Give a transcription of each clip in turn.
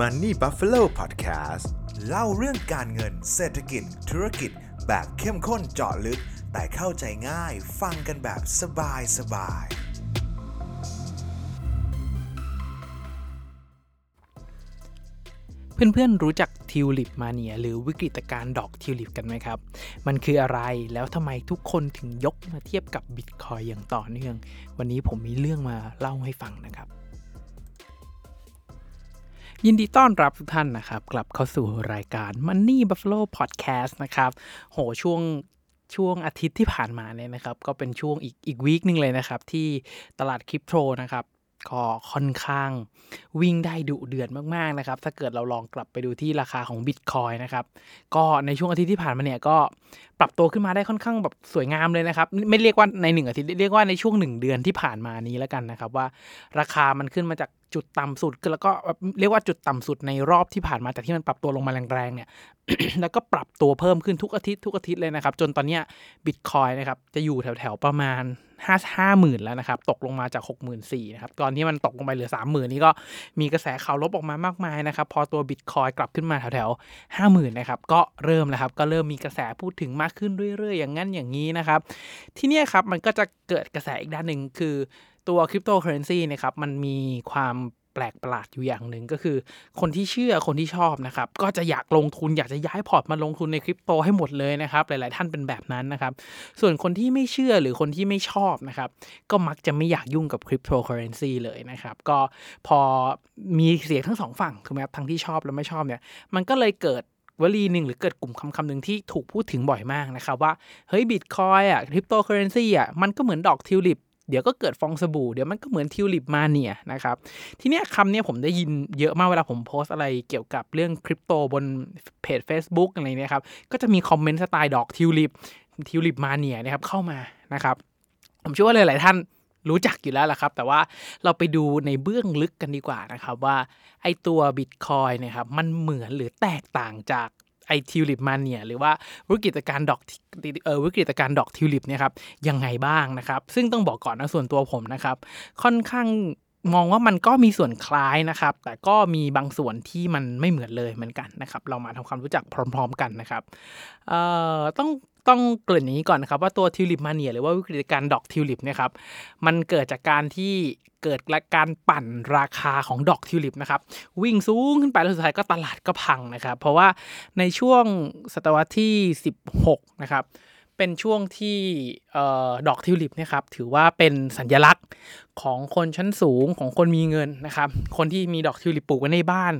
Money Buffalo Podcast เล่าเรื่องการเงินเศรษฐกิจ ธุรกิจ แบบเข้มข้นเจาะลึก แต่เข้าใจง่ายฟังกันแบบสบายสบาย เพื่อนๆรู้จักทิวลิปมาเนียหรือวิกฤตการณ์ดอกทิวลิปกันไหมครับ มันคืออะไรแล้วทำไมทุกคนถึงยกมาเทียบกับบิตคอยอย่างต่อเนื่อง วันนี้ผมมีเรื่องมาเล่าให้ฟังนะครับ ยินดีต้อนรับทุกท่านนะครับ กลับเข้าสู่รายการ Money Buffalo Podcast นะครับโหช่วงช่วงอาทิตย์ที่ผ่านมาเนี่ยนะครับ ก็เป็นช่วงอีกอีกวีคนึงเลยนะครับ ที่ตลาดคริปโตนะครับก็ค่อนข้างวิ่งได้ดุเดือดมากๆนะครับ ถ้าเกิดเราลองกลับไปดูที่ราคาของบิตคอยนะครับ ก็ในช่วงอาทิตย์ที่ผ่านมาเนี่ยก็ปรับตัวขึ้นมาได้ค่อนข้างแบบสวยงามเลยนะครับ ไม่เรียกว่าในหนึ่งอาทิตย์เรียกว่าในช่วงหนึ่งเดือนที่ผ่านมานี้แล้วกันนะครับ ว่าราคามันขึ้นมาจาก จุดต่ำสุดแล้วก็เรียกว่าจุดต่ำสุดในรอบที่ผ่านมาจากที่มันปรับตัวลงมาแรงๆเนี่ยแล้วก็ปรับตัวเพิ่มขึ้นทุกอาทิตย์ทุกอาทิตย์เลยนะครับ จนตอนนี้บิตคอยนะครับจะอยู่แถวๆประมาณห้าห้าหมื่นแล้วนะครับ ตกลงมาจากหกหมื่นสี่นะครับ ตอนที่มันตกลงไปเหลือสามหมื่นนี่ก็มีกระแสข่าวลบออกมามากมายนะครับ พอตัวบิตคอยกลับขึ้นมาแถวๆห้าหมื่นนะครับ ก็เริ่มแล้วครับ ก็เริ่มมีกระแสพูดถึงมากขึ้นเรื่อยๆ อย่างนั้นอย่างนี้นะครับ ทีเนี้ยครับมันก็จะเกิดกระแสอีกด้านหนึ่งคือ ตัวคริปโตเคอเรนซีนะครับมันมีความแปลกประหลาดอยู่อย่างหนึ่งก็คือ คนที่เชื่อคนที่ชอบนะครับก็จะอยากลงทุนอยากจะย้ายพอร์ตมาลงทุนในคริปโตให้หมดเลยนะครับหลาย ๆ ท่านเป็นแบบนั้นนะครับ ส่วนคนที่ไม่เชื่อหรือคนที่ไม่ชอบนะครับก็มักจะไม่อยากยุ่งกับคริปโตเคอเรนซีเลยนะครับก็พอมีเสียงทั้งสองฝั่งถูกไหมครับทั้งที่ชอบและไม่ชอบเนี่ยมันก็เลยเกิดวลีหนึ่งหรือเกิดกลุ่มคำคำหนึ่งที่ถูกพูดถึงบ่อยมากนะครับว่า เฮ้ยบิตคอยน์อะคริปโตเคอเรนซีอะมันก็เหมือนดอกทิวลิป เดี๋ยวก็เกิดฟองสบู่เดี๋ยวมันก็เหมือน tulip mania นะครับทีเนี้ยคำเนี้ยผมได้ยินเยอะมากเวลาผมโพสต์อะไรเกี่ยวกับเรื่องคริปโตบนเพจ Facebook อะไรเนี่ยครับก็จะมีคอมเมนต์สไตล์ดอกทิวลิป tulip mania นะครับเข้ามานะครับผมเชื่อว่าหลายๆท่านรู้จักอยู่แล้วล่ะครับ แต่ว่าเราไปดูในเบื้องลึกกันดีกว่านะครับว่าไอตัวบิตคอยนะครับมันเหมือนหรือแตกต่างจาก ไอทิวลิปมาเนี่ยหรือว่าวิกฤตการณ์ดอกเออวิกฤตการณ์ดอกทิวลิปเนี่ยครับยังไงบ้างนะครับ ซึ่งต้องบอกก่อนนะส่วนตัวผมนะครับ ค่อนข้างมองว่ามันก็มีส่วนคล้ายนะครับ แต่ก็มีบางส่วนที่มันไม่เหมือนเลยเหมือนกันนะครับ เรามาทำความรู้จักพร้อม ๆ กันนะครับเอ่อต้อง ต้องเกริ่นอย่างนี้ก่อนนะครับว่าตัวทิวลิปมาเนียหรือว่าวิกฤตการณ์ดอกทิวลิปเนี่ยครับมันเกิดจากการที่เกิดการปั่นราคาของดอกทิวลิปนะครับวิ่งสูงขึ้นไปแล้วสุดท้ายก็ตลาดก็พังนะครับ เพราะว่าในช่วงศตวรรษที่ 16 นะครับเป็นช่วงที่ดอกทิวลิปเนี่ยครับถือว่าเป็นสัญลักษณ์ของคนชั้นสูงของคนมีเงินนะครับ คนที่มีดอกทิวลิปปลูกไว้ในบ้าน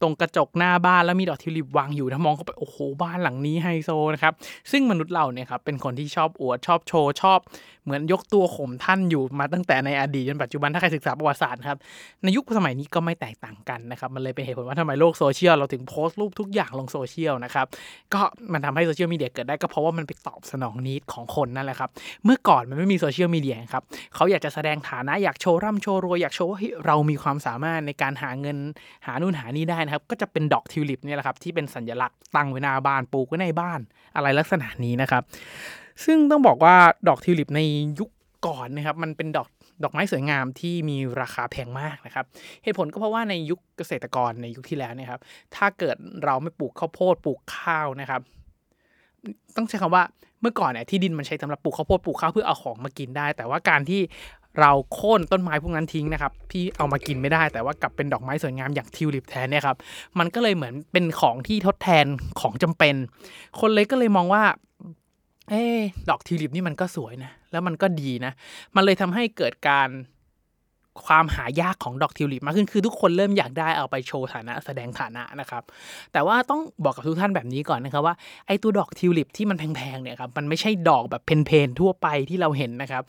ตรงกระจกหน้าบ้านแล้วมีดอกทิวลิปวางอยู่ถ้ามองเข้าไปโอ้โหบ้านหลังนี้ไฮโซนะครับซึ่งมนุษย์เราเนี่ยครับเป็นคนที่ชอบอวดชอบโชว์ชอบ เหมือนยกตัวข่มท่านอยู่มาตั้งแต่ในอดีตจนปัจจุบันถ้าใครศึกษาประวัติศาสตร์ครับในยุคสมัยนี้ก็ไม่แตกต่างกันนะครับมันเลยเป็นเหตุผลว่าทำไมโลกโซเชียลเราถึงโพสต์รูปทุกอย่างลงโซเชียลนะครับก็มันทำให้โซเชียลมีเดียเกิดได้ก็เพราะว่ามันไปตอบสนอง need ของคนนั่นแหละครับเมื่อก่อนมันไม่มีโซเชียลมีเดียครับเขาอยากจะแสดงฐานะอยากโชว์ร่ำโชว์รวยอยากโชว์ว่าเรามีความสามารถในการหาเงินหานู่นหานี่ได้นะครับก็จะเป็นดอกทิวลิปเนี่ยแหละครับที่เป็นสัญลักษณ์ตั้งไว้หน้าบ้านปลูกไว้ในบ้านอะไรลักษณะนี้นะครับ ซึ่งต้องบอกว่าดอกทิวลิปในยุคก่อนนะครับ มันเป็นดอกดอกไม้สวยงามที่มีราคาแพงมากนะครับ เหตุผลก็เพราะว่าในยุคเกษตรกรในยุคที่แล้วนี่ยครับ ถ้าเกิดเราไม่ปลูกข้าวโพดปลูกข้าวนะครับ ต้องใช้คำว่าเมื่อก่อนเนี่ยที่ดินมันใช้สำหรับปลูกข้าวโพดปลูกข้าวเพื่อเอาของมากินได้ แต่ว่าการที่เราโค่นต้นไม้พวกนั้นทิ้งนะครับพี่เอามากินไม่ได้ แต่ว่ากลับเป็นดอกไม้สวยงามอย่างทิวลิปแทนเนี่ยครับมันก็เลยเหมือนเป็นของที่ทดแทนของจำเป็น คนเลยก็เลยมองว่า เอ๊ดอกทิวลิปนี่มันก็สวยนะ แล้วมันก็ดีนะ มันเลยทำให้เกิดการความหายากของดอกทิวลิปมากขึ้นคือทุกคนเริ่มอยากได้เอาไปโชว์ฐานะแสดงฐานะนะครับ แต่ว่าต้องบอกกับทุกท่านแบบนี้ก่อนนะครับว่าไอ้ตัวดอกทิวลิปที่มันแพงๆเนี่ยครับมันไม่ใช่ดอกแบบเพนๆทั่วไปที่เราเห็นนะครับ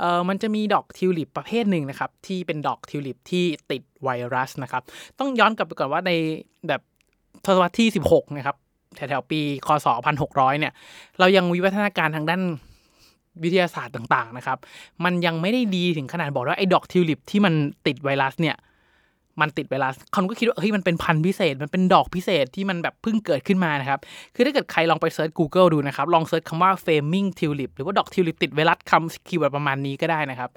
เออมันจะมีดอกทิวลิปประเภทหนึ่งนะครับที่เป็นดอกทิวลิปที่ติดไวรัสนะครับต้องย้อนกลับไปก่อนว่าในแบบทศวรรษที่ 16 นะครับ แถวๆปีคศ1600เนี่ยเรายังวิวัฒนาการทางด้านวิทยาศาสตร์ต่างๆนะครับ มันยังไม่ได้ดีถึงขนาดบอกว่าไอ้ดอกทิวลิปที่มันติดไวรัสเนี่ย มันติดไวรัสคนก็คิดว่าเฮ้ยมันเป็นพันธุ์พิเศษ มันเป็นดอกพิเศษที่มันแบบเพิ่งเกิดขึ้นมานะครับ คือถ้าเกิดใครลองไปเซิร์ช Google ดูนะครับ ลอง search คำว่า flaming tulip หรือว่าดอกทิวลิปติดไวรัสคำ keyword ประมาณนี้ก็ได้นะครับ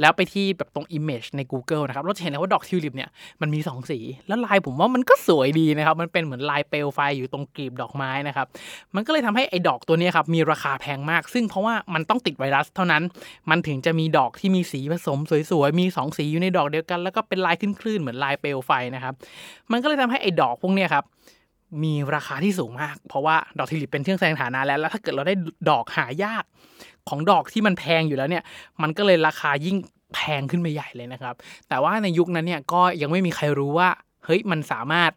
แล้วไปที่แบบตรง Image ใน Google นะครับเราจะเห็นเลยว่าดอกทิวลิปเนี่ยมันมี 2 สี แล้วลายผมว่ามันก็สวยดีนะครับ มันเป็นเหมือนลายเปลวไฟอยู่ตรงกลีบดอกไม้นะครับ มันก็เลยทำให้ไอ้ดอกตัวนี้ครับมีราคาแพงมาก ซึ่งเพราะว่ามันต้องติดไวรัสเท่านั้น มันถึงจะมีดอกที่มีสีผสมสวยๆ มี 2 สีอยู่ในดอกเดียวกัน แล้วก็เป็นลายคลื่นๆเหมือนลายเปลวไฟนะครับ มันก็เลยทำให้ไอ้ดอกพวกนี้ครับมีราคาที่สูงมาก เพราะว่าดอกทิวลิปเป็นเครื่องแสดงฐานะแล้วแล้วถ้าเกิดเราได้ดอกหายาก ของดอกที่มันแพงอยู่แล้วเนี่ย มันก็เลยราคายิ่งแพงขึ้นไปใหญ่เลยนะครับ แต่ว่าในยุคนั้นเนี่ยก็ยังไม่มีใครรู้ว่า เฮ้ยมันสามารถ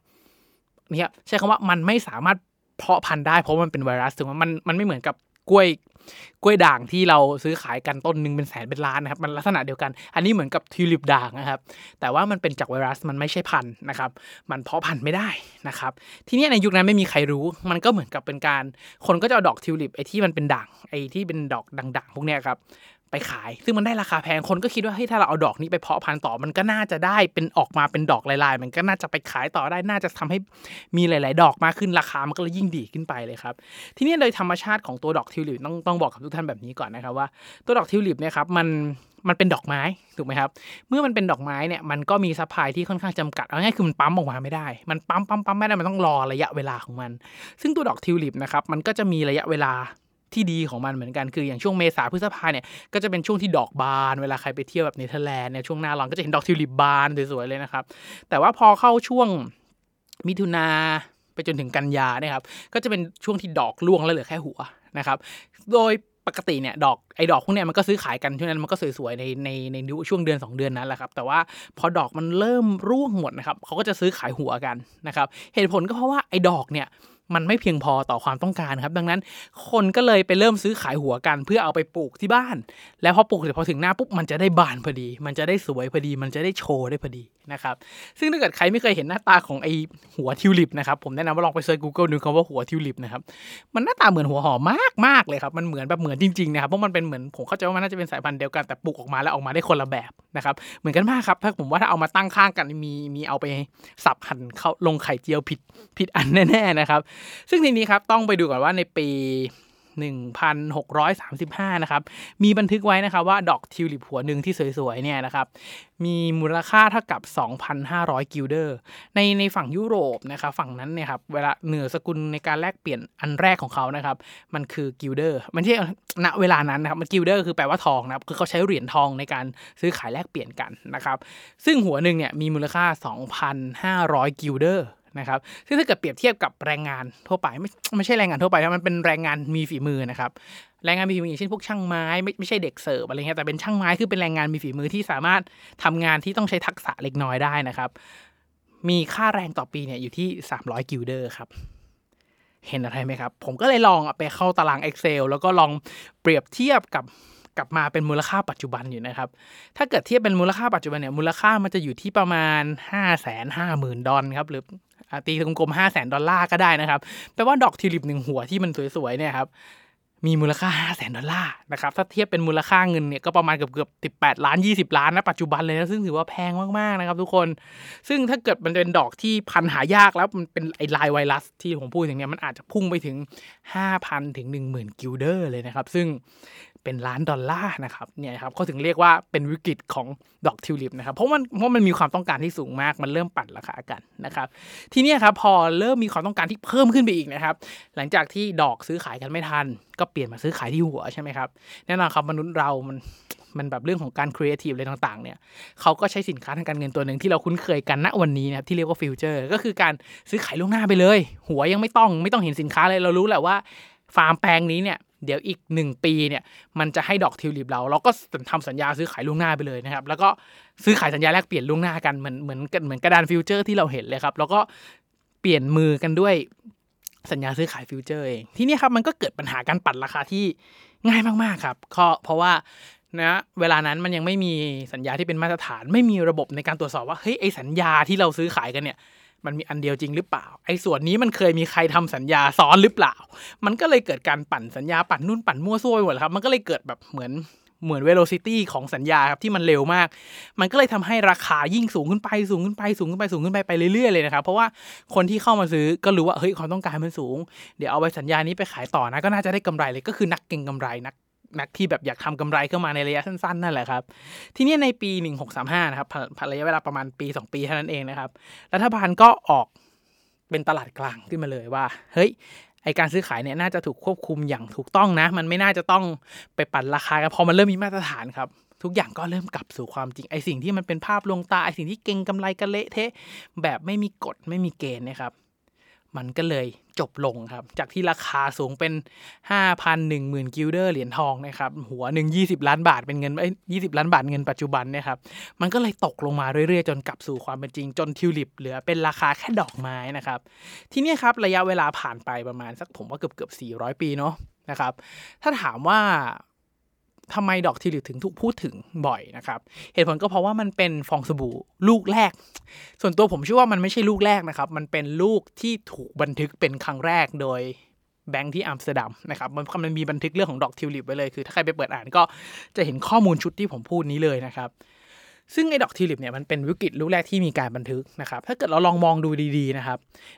เนี่ยใช้คำว่ามันไม่สามารถเพาะพันธุ์ได้เพราะมันเป็นไวรัสถึงว่ามันมันไม่เหมือนกับกล้วย กล้วยด่างที่เราซื้อขายกันต้นหนึ่งเป็นแสนเป็นล้านนะครับมันลักษณะเดียวกัน อันนี้เหมือนกับทิวลิปด่างนะครับ แต่ว่ามันเป็นจากไวรัสมันไม่ใช่พันธุ์นะครับ มันเพาะพันธุ์ไม่ได้นะครับ ทีนี้ในยุคนั้นไม่มีใครรู้ มันก็เหมือนกับเป็นการ คนก็จะเอาดอกทิวลิปไอ้ที่มันเป็นด่างไอ้ที่เป็นดอกด่างๆพวกเนี้ยครับ ไปขาย ซึ่งมันได้ราคาแพงคนก็คิดว่าเฮ้ยถ้าเราเอาดอกนี้ไปเพาะพันธุ์ต่อมันก็น่าจะได้เป็นออกมาเป็นดอกลายๆ มันก็น่าจะไปขายต่อได้น่าจะทำให้มีหลาย ๆ ดอกมากขึ้นราคามันก็เลยยิ่งดีขึ้นไปเลยครับทีนี้โดยธรรมชาติของตัวดอกทิวลิปต้องต้องบอกกับทุกท่านแบบนี้ก่อนนะครับว่าตัวดอกทิวลิปเนี่ยครับมันมันเป็นดอกไม้ถูกไหมครับ เมื่อมันเป็นดอกไม้เนี่ยมันก็มี supply ที่ค่อนข้างจำกัดเอาง่ายคือมันปั๊มออกมาไม่ได้ มันปั๊มปั๊มปั๊มไม่ได้มันต้องรอระยะเวลาของมัน ซึ่งตัวดอกทิวลิปนะครับมันก็จะมีระยะเวลา ที่ดีของมันเหมือนกันคืออย่างช่วงเมษาพฤษภาเนี่ยก็จะเป็นช่วงที่ดอกบานเวลาใครไปเที่ยวแบบเนเธอร์แลนด์เนี่ยช่วงหน้าร้อนก็จะเห็นดอกทิวลิปบานสวยๆเลยนะครับ แต่ว่าพอเข้าช่วงมิถุนาไปจนถึงกันยาเนี่ยครับก็จะเป็นช่วงที่ดอกร่วงแล้วเหลือแค่หัวนะครับ โดยปกติเนี่ยดอกไอ้ดอกพวกเนี้ยมันก็ซื้อขายกันช่วงนั้นมันก็สวยๆในในในช่วงเดือน 2 เดือนนั้นแหละครับ แต่ว่าพอดอกมันเริ่มร่วงหมดนะครับเขาก็จะซื้อขายหัวกันนะครับ เหตุผลก็เพราะว่าไอ้ดอกเนี่ย มันไม่เพียงพอต่อความต้องการครับ ดังนั้นคนก็เลยไปเริ่มซื้อขายหัวกัน เพื่อเอาไปปลูกที่บ้าน แล้วพอปลูกเสร็จพอถึงหน้าปุ๊บมันจะได้บานพอดี มันจะได้สวยพอดี มันจะได้โชว์ได้พอดีนะครับ ซึ่งถ้าเกิดใครไม่เคยเห็นหน้าตาของไอหัวทิวลิปนะครับ ผมแนะนำว่าลองไปเซิร์ช Google ดูคำว่าหัวทิวลิปนะครับ มันหน้าตาเหมือนหัวหอมมากมากเลยครับ มันเหมือนแบบเหมือนจริงๆนะครับ เพราะมันเป็นเหมือนผมเข้าใจว่ามันน่าจะเป็นสายพันธุ์เดียวกันแต่ปลูกออกมาแล้วออกมาได้คนละแบบนะครับ เหมือนกันมากครับ ถ้าผมว่าถ้าเอามาตั้งข้างกันมีมีเอาไปสับหั่นเข้าลงไข่เจียวผิดผิดอันแน่ๆนะครับซึ่งทีนี้ครับต้องไปดูก่อนว่าในปี 1635 นะครับ มีบันทึกไว้นะครับว่าดอกทิวลิปหัวหนึ่งที่สวยๆ เนี่ยนะครับ มีมูลค่าเท่ากับ 2,500 กิลเดอร์ ในในฝั่งยุโรปนะครับฝั่งนั้นเนี่ยครับเวลาเนี่ยสกุลในการแลกเปลี่ยนอันแรกของเขานะครับ มันคือกิลเดอร์ มันใช่ณเวลานั้นนะครับ มันกิลเดอร์คือแปลว่าทองนะครับ คือเขาใช้เหรียญทองในการซื้อขายแลกเปลี่ยนกันนะครับ ซึ่งหัวหนึ่งเนี่ยมีมูลค่า 2,500 กิลเดอร์ นะครับซึ่งถ้าเกิดเปรียบเทียบกับแรงงานทั่วไปไม่ไม่ใช่แรงงานทั่วไปนะมันเป็นแรงงานมีฝีมือนะครับแรงงานมีฝีมืออย่างเช่นพวกช่างไม้ไม่ไม่ใช่เด็กเสิร์ฟอะไรเงี้ยแต่เป็นช่างไม้คือเป็นแรงงานมีฝีมือที่สามารถทำงานที่ต้องใช้ทักษะเล็กน้อยได้นะครับ มีค่าแรงต่อปีเนี่ยอยู่ที่ 300 กิลเดอร์ครับเห็นอะไรไหมครับ ผมก็เลยลองไปเข้าตาราง Excel แล้วก็ลองเปรียบเทียบกับกลับมาเป็นมูลค่าปัจจุบันอยู่นะครับ ถ้าเกิดเทียบเป็นมูลค่าปัจจุบันเนี่ยมูลค่ามันจะอยู่ที่ประมาณ 5 5 0 0 0 0 ดอลครับหรือ ตีกลมๆห้าแสนดอลลาร์ก็ได้นะครับแปลว่าดอกทิวลิปหนึ่งหัวที่มันสวยๆเนี่ยครับมีมูลค่า5 0 0แสนดอลลาร์นะครับถ้าเทียบเป็นมูลค่าเงินเนี่ยก็ประมาณเกือบเกือบสิบแปดล้านยี่สิบล้านนะปัจจุบันเลยนะซึ่งถือว่าแพงมากๆนะครับทุกคน ซึ่งถ้าเกิดมันเป็นดอกที่พันธุ์หายากแล้วมันเป็นไอ้ลายไวรัสที่ผมพูดอย่างเนี้ยมันอาจจะพุ่งไปถึง 5,000 ถึง 10,000 กิลเดอร์เลยนะครับ ซึ่ง เป็นล้านดอลลาร์นะครับเนี่ยครับเขาถึงเรียกว่าเป็นวิกฤตของดอกทิวลิปนะครับเพราะมันเพราะมันมีความต้องการที่สูงมากมันเริ่มปั่นราคากันนะครับ ทีนี้ครับพอเริ่มมีความต้องการที่เพิ่มขึ้นไปอีกนะครับ หลังจากที่ดอกซื้อขายกันไม่ทัน ก็เปลี่ยนมาซื้อขายที่หัวใช่ไหมครับแน่นอนครับมนุษย์เรามันมันแบบเรื่องของการครีเอทีฟอะไรต่างๆ เนี่ยเขาก็ใช้สินค้าทางการเงินตัวหนึ่งที่เราคุ้นเคยกันณวันนี้นะครับที่เรียกว่า future ก็คือการซื้อขายล่วงหน้าไปเลย หัวยังไม่ต้องไม่ต้องเห็นสินค้าเลยเรารู้แหละว่าฟาร์มแปลงนี้เนี่ย เดี๋ยวอีกหนึ่งปีเนี่ยมันจะให้ดอกทิวลิปเรา เราก็ทำสัญญาซื้อขายล่วงหน้าไปเลยนะครับ แล้วก็ซื้อขายสัญญาแลกเปลี่ยนล่วงหน้ากันเหมือนเหมือนเหมือนกระดาน future ที่เราเห็นเลยครับ แล้วก็เปลี่ยนมือกันด้วยสัญญาซื้อขายฟิวเจอร์เองที่นี่ครับมันก็เกิดปัญหาการปั่นราคาที่ง่ายมากๆครับเพราะว่านะเวลานั้นมันยังไม่มีสัญญาที่เป็นมาตรฐาน ไม่มีระบบในการตรวจสอบว่าเฮ้ยไอสัญญาที่เราซื้อขายกันเนี่ย มันมีอันเดียวจริงหรือเปล่า ไอ้ส่วนนี้มันเคยมีใครทำสัญญาซ้อนหรือเปล่า มันก็เลยเกิดการปั่นสัญญาปั่นนู่นปั่นมั่วซั่วไปหมดครับ มันก็เลยเกิดแบบเหมือนเหมือน velocity ของสัญญาครับที่มันเร็วมาก มันก็เลยทำให้ราคายิ่งสูงขึ้นไปสูงขึ้นไปสูงขึ้นไปสูงขึ้นไปไปเรื่อยๆเลยนะครับเพราะว่าคนที่เข้ามาซื้อก็รู้ว่าเฮ้ยความต้องการมันสูง เดี๋ยวเอาไปสัญญานี้ไปขายต่อนะก็น่าจะได้กำไรเลยก็คือนักเก็งกำไรนัก นักที่แบบอยากทำกำไรเข้ามาในระยะสั้นๆนั่นแหละครับทีนี้ในปี 1635นะครับผ่านระยะเวลาประมาณปี 2 ปีเท่านั้นเองนะครับ รัฐบาลก็ออกเป็นตลาดกลางขึ้นมาเลยว่า เฮ้ยไอการซื้อขายเนี่ยน่าจะถูกควบคุมอย่างถูกต้องนะ มันไม่น่าจะต้องไปปั่นราคากันพอมันเริ่มมีมาตรฐานครับ ทุกอย่างก็เริ่มกลับสู่ความจริงไอสิ่งที่มันเป็นภาพลวงตาไอสิ่งที่เก่งกำไรกันเละเทะแบบไม่มีกฎไม่มีเกณฑ์นะครับ มันก็เลยจบลงครับ จากที่ราคาสูงเป็น 5,10,000 กิลเดอร์เหรียญทองนะครับ หัวหนึ่ง20 ล้านบาทเป็นเงินไอ้20 ล้านบาทเงินปัจจุบันเนี่ยครับ มันก็เลยตกลงมาเรื่อยๆ จนกลับสู่ความเป็นจริง จนทิวลิปเหลือเป็นราคาแค่ดอกไม้นะครับ ทีนี้ครับระยะเวลาผ่านไปประมาณสักผมว่าเกือบเกือบ400 ปีเนาะนะครับ ถ้าถามว่า ทำไมดอกทิวลิปถึงถูกพูดถึงบ่อยนะครับ เหตุผลก็เพราะว่ามันเป็นฟองสบู่ลูกแรก ส่วนตัวผมเชื่อว่ามันไม่ใช่ลูกแรกนะครับ มันเป็นลูกที่ถูกบันทึกเป็นครั้งแรกโดยแบงค์ที่อัมสเตอร์ดัมนะครับมันมันมีบันทึกเรื่องของดอกทิวลิปไว้เลยคือถ้าใครไปเปิดอ่านก็จะเห็นข้อมูลชุดที่ผมพูดนี้เลยนะครับซึ่งไอ้ดอกทิวลิปเนี่ยมันเป็นวิกฤตลูกแรกที่มีการบันทึกนะครับถ้าเกิดเราลองมองดูดีๆนะครับ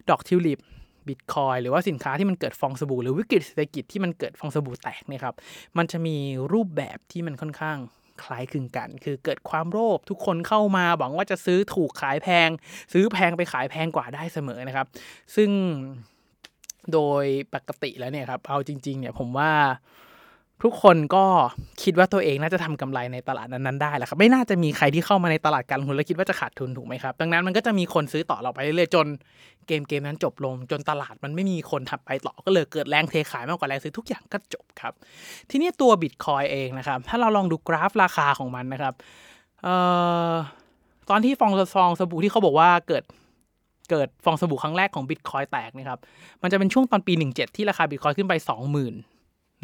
ดอกทิวลิป บิตคอยน์หรือว่าสินค้าที่มันเกิดฟองสบู่หรือวิกฤตเศรษฐกิจที่มันเกิดฟองสบู่แตกเนี่ยครับมันจะมีรูปแบบที่มันค่อนข้างคล้ายคลึงกัน คือเกิดความโลภทุกคนเข้ามาหวังว่าจะซื้อถูกขายแพง ซื้อแพงไปขายแพงกว่าได้เสมอนะครับ ซึ่งโดยปกติแล้วเนี่ยครับเอาจริงๆเนี่ยผมว่า ทุกคนก็คิดว่าตัวเองน่าจะทำกำไรในตลาดนั้นๆได้แหละครับไม่น่าจะมีใครที่เข้ามาในตลาดการลงทุนแล้วคิดว่าจะขาดทุนถูกไหมครับดังนั้นมันก็จะมีคนซื้อต่อเราไปเรื่อยๆจนเกมเกมนั้นจบลง จนตลาดมันไม่มีคนทับไปต่อก็เลยเกิดแรงเทขายมากกว่าแรงซื้อทุกอย่างก็จบครับทีนี้ตัวบิตคอยน์เองนะครับถ้าเราลองดูกราฟราคาของมันนะครับเอ่อตอนที่ฟองฟองสบู่ที่เขาบอกว่าเกิดเกิดฟองสบู่ครั้งแรกของบิตคอยน์แตกนะครับ มันจะเป็นช่วงตอนปี 17 ที่ราคาบิตคอยน์ขึ้นไป 20,000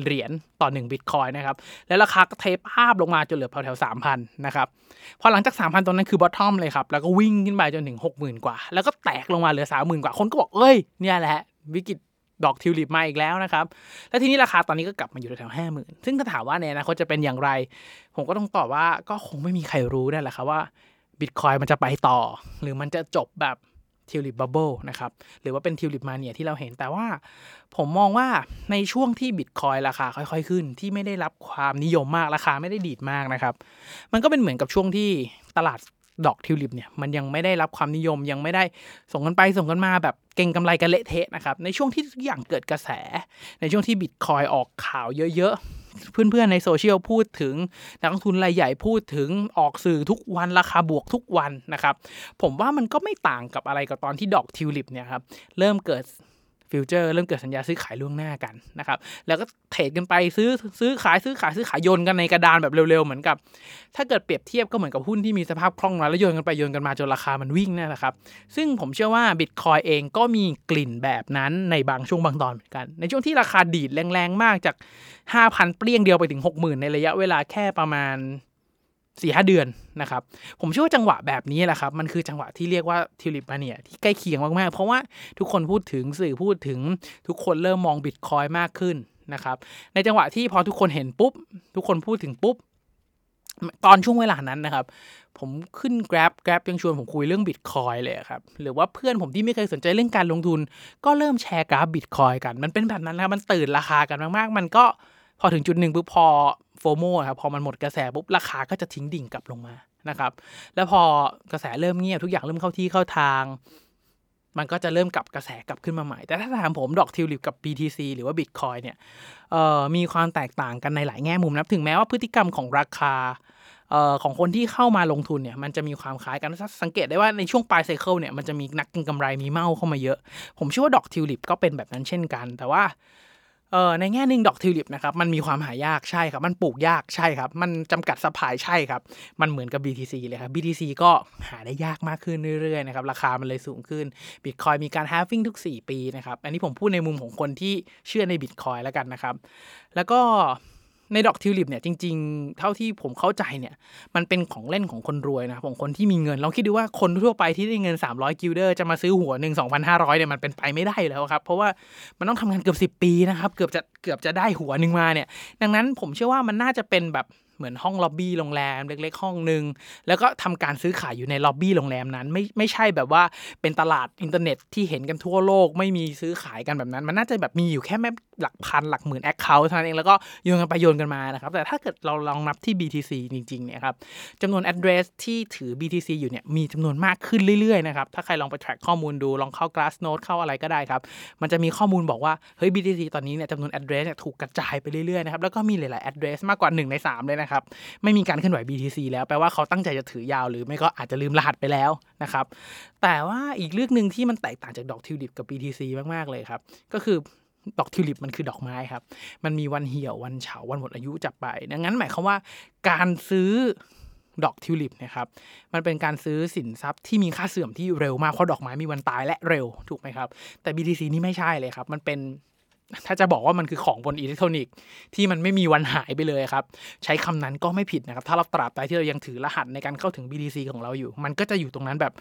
เหรียญต่อ1บิตคอยน์นะครับ แล้วราคาก็เทภาพลงมาจนเหลือแถวๆ3,000นะครับ พอหลังจาก 3,000ตรงนั้นคือ bottom เลยครับ แล้วก็วิ่งขึ้นไปจนถึง 60,000 กว่า แล้วก็แตกลงมาเหลือ 30,000 กว่า คนก็บอกเอ้ย เนี่ยแหละ วิกฤตดอกทิวลิปมาอีกแล้วนะครับ แล้วทีนี้ราคาตอนนี้ก็กลับมาอยู่แถวๆ50,000ซึ่งถ้าถามว่าในอนาคตจะเป็นอย่างไร ผมก็ต้องตอบว่าก็คงไม่มีใครรู้นั่นแหละครับว่าบิตคอยน์มันจะไปต่อ หรือมันจะจบแบบ tulip bubble นะครับหรือว่าเป็น tulip mania ที่เราเห็นแต่ว่า ผมมองว่าในช่วงที่บิตคอยน์ราคาค่อย ๆ ขึ้น ที่ไม่ได้รับความนิยมมากราคาไม่ได้ดีดมากนะครับ มันก็เป็นเหมือนกับช่วงที่ตลาดดอกทิวลิปเนี่ยมันยังไม่ได้รับความนิยมยังไม่ได้ส่งกันไปส่งกันมาแบบเก็งกำไรกันเละเทะนะครับในช่วงที่ทุกอย่างเกิดกระแส ในช่วงที่บิตคอยออกข่าวเยอะ เพื่อนๆในโซเชียลพูดถึง นักลงทุนรายใหญ่พูดถึงออกสื่อทุกวันราคาบวกทุกวันนะครับ ผมว่ามันก็ไม่ต่างกับอะไรกับตอนที่ดอกทิวลิปเนี่ยครับ เริ่มเกิด future เริ่มเกิดสัญญาซื้อขายล่วงหน้ากันนะครับ แล้วก็เทรดกันไปซื้อซื้อขายซื้อขายซื้อขายโยนกันในกระดานแบบเร็วๆเหมือนกับ ถ้าเกิดเปรียบเทียบก็เหมือนกับหุ้นที่มีสภาพคล่องแล้วโยนกันไปโยนกันมาจนราคามันวิ่งนั่นแหละครับ ซึ่งผมเชื่อว่าบิตคอยเองก็มีกลิ่นแบบนั้นในบางช่วงบางตอนเหมือนกัน ในช่วงที่ราคาดีดแรงๆมากจาก 5,000 เปรี้ยงเดียวไปถึง 60,000 ในระยะเวลาแค่ประมาณ สี่ห้าเดือนนะครับ ผมเชื่อว่าจังหวะแบบนี้แหละครับ มันคือจังหวะที่เรียกว่าทิวลิปมาเนี่ยที่ใกล้เคียงมากๆ เพราะว่าทุกคนพูดถึงสื่อพูดถึงทุกคนเริ่มมองบิตคอยมากขึ้นนะครับ ในจังหวะที่พอทุกคนเห็นปุ๊บ ทุกคนพูดถึงปุ๊บ ตอนช่วงเวลานั้นนะครับ ผมขึ้น Grab Grab ยังชวนผมคุยเรื่องบิตคอยเลยครับ หรือว่าเพื่อนผมที่ไม่เคยสนใจเรื่องการลงทุน ก็เริ่มแชร์กราฟบิตคอยกัน มันเป็นแบบนั้นนะครับ มันตื่นราคากันมากๆ มันก็พอถึงจุดหนึ่งปุ๊บพอ โฟโมครับพอมันหมดกระแสปุ๊บราคาก็จะทิ้งดิ่งกลับลงมานะครับ แล้วพอกระแสเริ่มเงียบทุกอย่างเริ่มเข้าที่เข้าทาง มันก็จะเริ่มกลับกระแสกลับขึ้นมาใหม่ แต่ถ้าถามผมดอกทิวลิปกับ BTC หรือว่า Bitcoin เนี่ยมีความแตกต่างกันในหลายแง่มุมนะถึงแม้ว่าพฤติกรรมของราคาออของคนที่เข้ามาลงทุนเนี่ยมันจะมีความคล้ายกันสังเกตได้ว่าในช่วงปลายไซเคิลเนี่ยมันจะมีนักก็งกำไรมีเมาเข้ามาเยอะ ผมเชื่อว่าดอกทิวลิปก็เป็นแบบนั้นเช่นกัน แต่ว่า เออในแง่หนึ่งดอกทิวลิปนะครับมันมีความหายากใช่ครับ มันปลูกยากใช่ครับ มันจำกัดสปายใช่ครับ มันเหมือนกับ BTC เลยครับ BTC ก็หาได้ยากมากขึ้นเรื่อยๆนะครับราคามันเลยสูงขึ้น Bitcoin มีการ halving ทุก 4 ปีนะครับ อันนี้ผมพูดในมุมของคนที่เชื่อใน Bitcoin แล้วกันนะครับ แล้วก็ ในดอกทิวลิปเนี่ยจริง ๆ เท่าที่ผมเข้าใจเนี่ย มันเป็นของเล่นของคนรวยนะของคนที่มีเงินลองคิดดูว่าคนทั่วไปที่ได้เงิน 300 กิลเดอร์จะมาซื้อหัวหนึ่ง2,500เนี่ยมันเป็นไปไม่ได้แล้วครับ เพราะว่ามันต้องทำงานเกือบ 10 ปีนะครับ เกือบจะเกือบจะได้หัวหนึ่งมาเนี่ย ดังนั้นผมเชื่อว่ามันน่าจะเป็นแบบ เหมือนห้องล็อบบี้โรงแรมเล็ก ๆ ห้องหนึ่งแล้วก็ทำการซื้อขายอยู่ในล็อบบี้โรงแรมนั้น ไม่ไม่ใช่แบบว่าเป็นตลาดอินเทอร์เน็ตที่เห็นกันทั่วโลก ไม่มีซื้อขายกันแบบนั้น มันน่าจะแบบมีอยู่แค่แม่หลักพันหลักหมื่น account เท่านั้นเองแล้วก็โยนกันไปโยนกันมานะครับแต่ถ้าเกิดเราลองนับที่ BTC จริงๆเนี่ยครับจำนวน address ที่ถือ BTC อยู่เนี่ยมีจำนวนมากขึ้นเรื่อยๆนะครับถ้าใครลองไป track ข้อมูลดูลองเข้า Glassnode เข้าอะไรก็ได้ครับมันจะมีข้อมูลบอกว่าเฮ้ย BTC ตอนนี้เนี่ยจำนวน address เนี่ยถูกกระจายไปเรื่อยๆนะครับแล้วก็มีหลายๆ address มากกว่า 1 ใน 3 เลยนะครับไม่มีการเคลื่อนไหว BTC แล้วแปลว่าเขาตั้งใจจะถือยาวหรือไม่ก็อาจจะลืมรหัสไปแล้วนะครับแต่ว่าอีกเรื่องหนึ่งที่มันแตกต่างจากดอกทิวลิปกับ BTC มากๆเลยครับก็คือดอกทิวลิปมันคือดอกไม้ครับ มันมีวันเหี่ยววันเฉาวันหมดอายุจับไป ดังนั้นหมายความว่าการซื้อดอกทิวลิปนะครับ มันเป็นการซื้อสินทรัพย์ที่มีค่าเสื่อมที่เร็วมากเพราะดอกไม้มีวันตายและเร็วถูกไหมครับ แต่ BTC นี่ไม่ใช่เลยครับ มันเป็น ถ้าจะบอกว่ามันคือของบนอิเล็กทรอนิกส์ที่มันไม่มีวันหายไปเลยครับ ใช้คำนั้นก็ไม่ผิดนะครับ ถ้าเราตราบใดที่เรายังถือรหัสในการเข้าถึง BTC ของเราอยู่ มันก็จะอยู่ตรงนั้นแบบ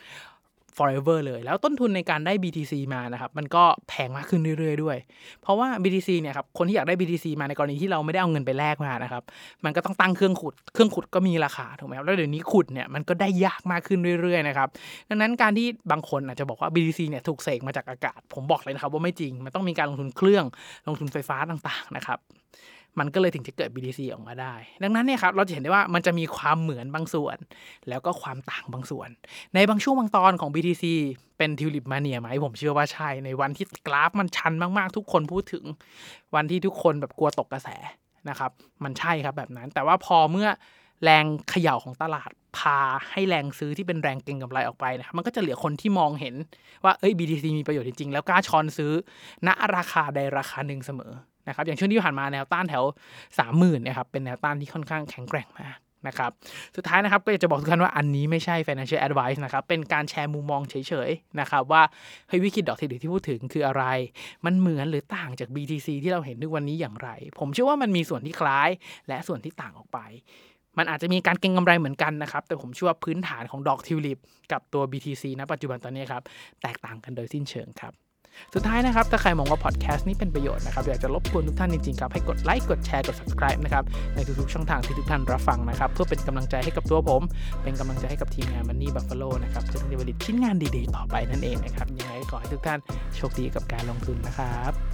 forever เลย แล้วต้นทุนในการได้ BTC มานะครับ มันก็แพงมากขึ้นเรื่อยๆด้วย เพราะว่า BTC เนี่ยครับ คนที่อยากได้ BTC มาในกรณีที่เราไม่ได้เอาเงินไปแลกมานะครับ มันก็ต้องตั้งเครื่องขุด เครื่องขุดก็มีราคาถูกไหมครับ แล้วเดี๋ยวนี้ขุดเนี่ยมันก็ได้ยากมากขึ้นเรื่อยๆนะครับ ดังนั้นการที่บางคนอาจจะบอกว่า BTC เนี่ยถูกเสกมาจากอากาศ ผมบอกเลยนะครับว่าไม่จริง มันต้องมีการลงทุนเครื่อง ลงทุนไฟฟ้าต่างๆนะครับ มันก็เลยถึงจะเกิด BTC ออกมาได้ ดังนั้นเนี่ยครับเราจะเห็นได้ว่ามันจะมีความเหมือนบางส่วน แล้วก็ความต่างบางส่วน ในบางช่วงบางตอนของ BTC เป็นทิวลิปมาเนียไหมผมเชื่อว่าใช่ ในวันที่กราฟมันชันมากๆ ทุกคนพูดถึง วันที่ทุกคนแบบกลัวตกกระแสนะครับ มันใช่ครับแบบนั้น แต่ว่าพอเมื่อแรงเขย่าของตลาดพาให้แรงซื้อที่เป็นแรงเก็งกำไรออกไปนะครับมันก็จะเหลือคนที่มองเห็นว่าเอ้ย BTC มีประโยชน์จริงๆแล้วกล้าช้อนซื้อณราคาใดราคาหนึ่งเสมอ นะครับอย่างช่วงที่ผ่านมาแนวต้านแถว 30,000นะครับเป็นแนวต้านที่ค่อนข้างแข็งแกร่งมากนะครับสุดท้ายนะครับก็อยากจะบอกทุกท่านว่าอันนี้ไม่ใช่ financial advice นะครับเป็นการแชร์มุมมองเฉยๆนะครับว่าเฮ้ยวิกฤตดอกเทรดที่พูดถึงคืออะไร มันเหมือนหรือต่างจาก BTC ที่เราเห็นทุกวันนี้อย่างไร ผมเชื่อว่ามันมีส่วนที่คล้าย และส่วนที่ต่างออกไป มันอาจจะมีการเก็งกำไรเหมือนกันนะครับ แต่ผมเชื่อว่าพื้นฐานของดอกทิวลิปกับตัว BTC ณปัจจุบันตอนนี้ครับแตกต่างกันโดยสิ้นเชิงครับ สุดท้ายนะครับ ถ้าใครมองว่าพอดแคสต์นี้เป็นประโยชน์นะครับอยากจะรบกวนทุกท่านจริงๆครับให้กดไลค์กดแชร์กด subscribe นะครับในทุกๆช่องทางที่ทุกท่านรับฟังนะครับเพื่อเป็นกำลังใจให้กับตัวผม เป็นกำลังใจให้กับทีมงานมันนี่บัฟฟาโลนะครับเพื่อที่จะผลิตชิ้นงานดีๆ ต่อไปนั่นเองนะครับยังไงขอให้ทุกท่านโชคดีกับการลงทุนนะครับ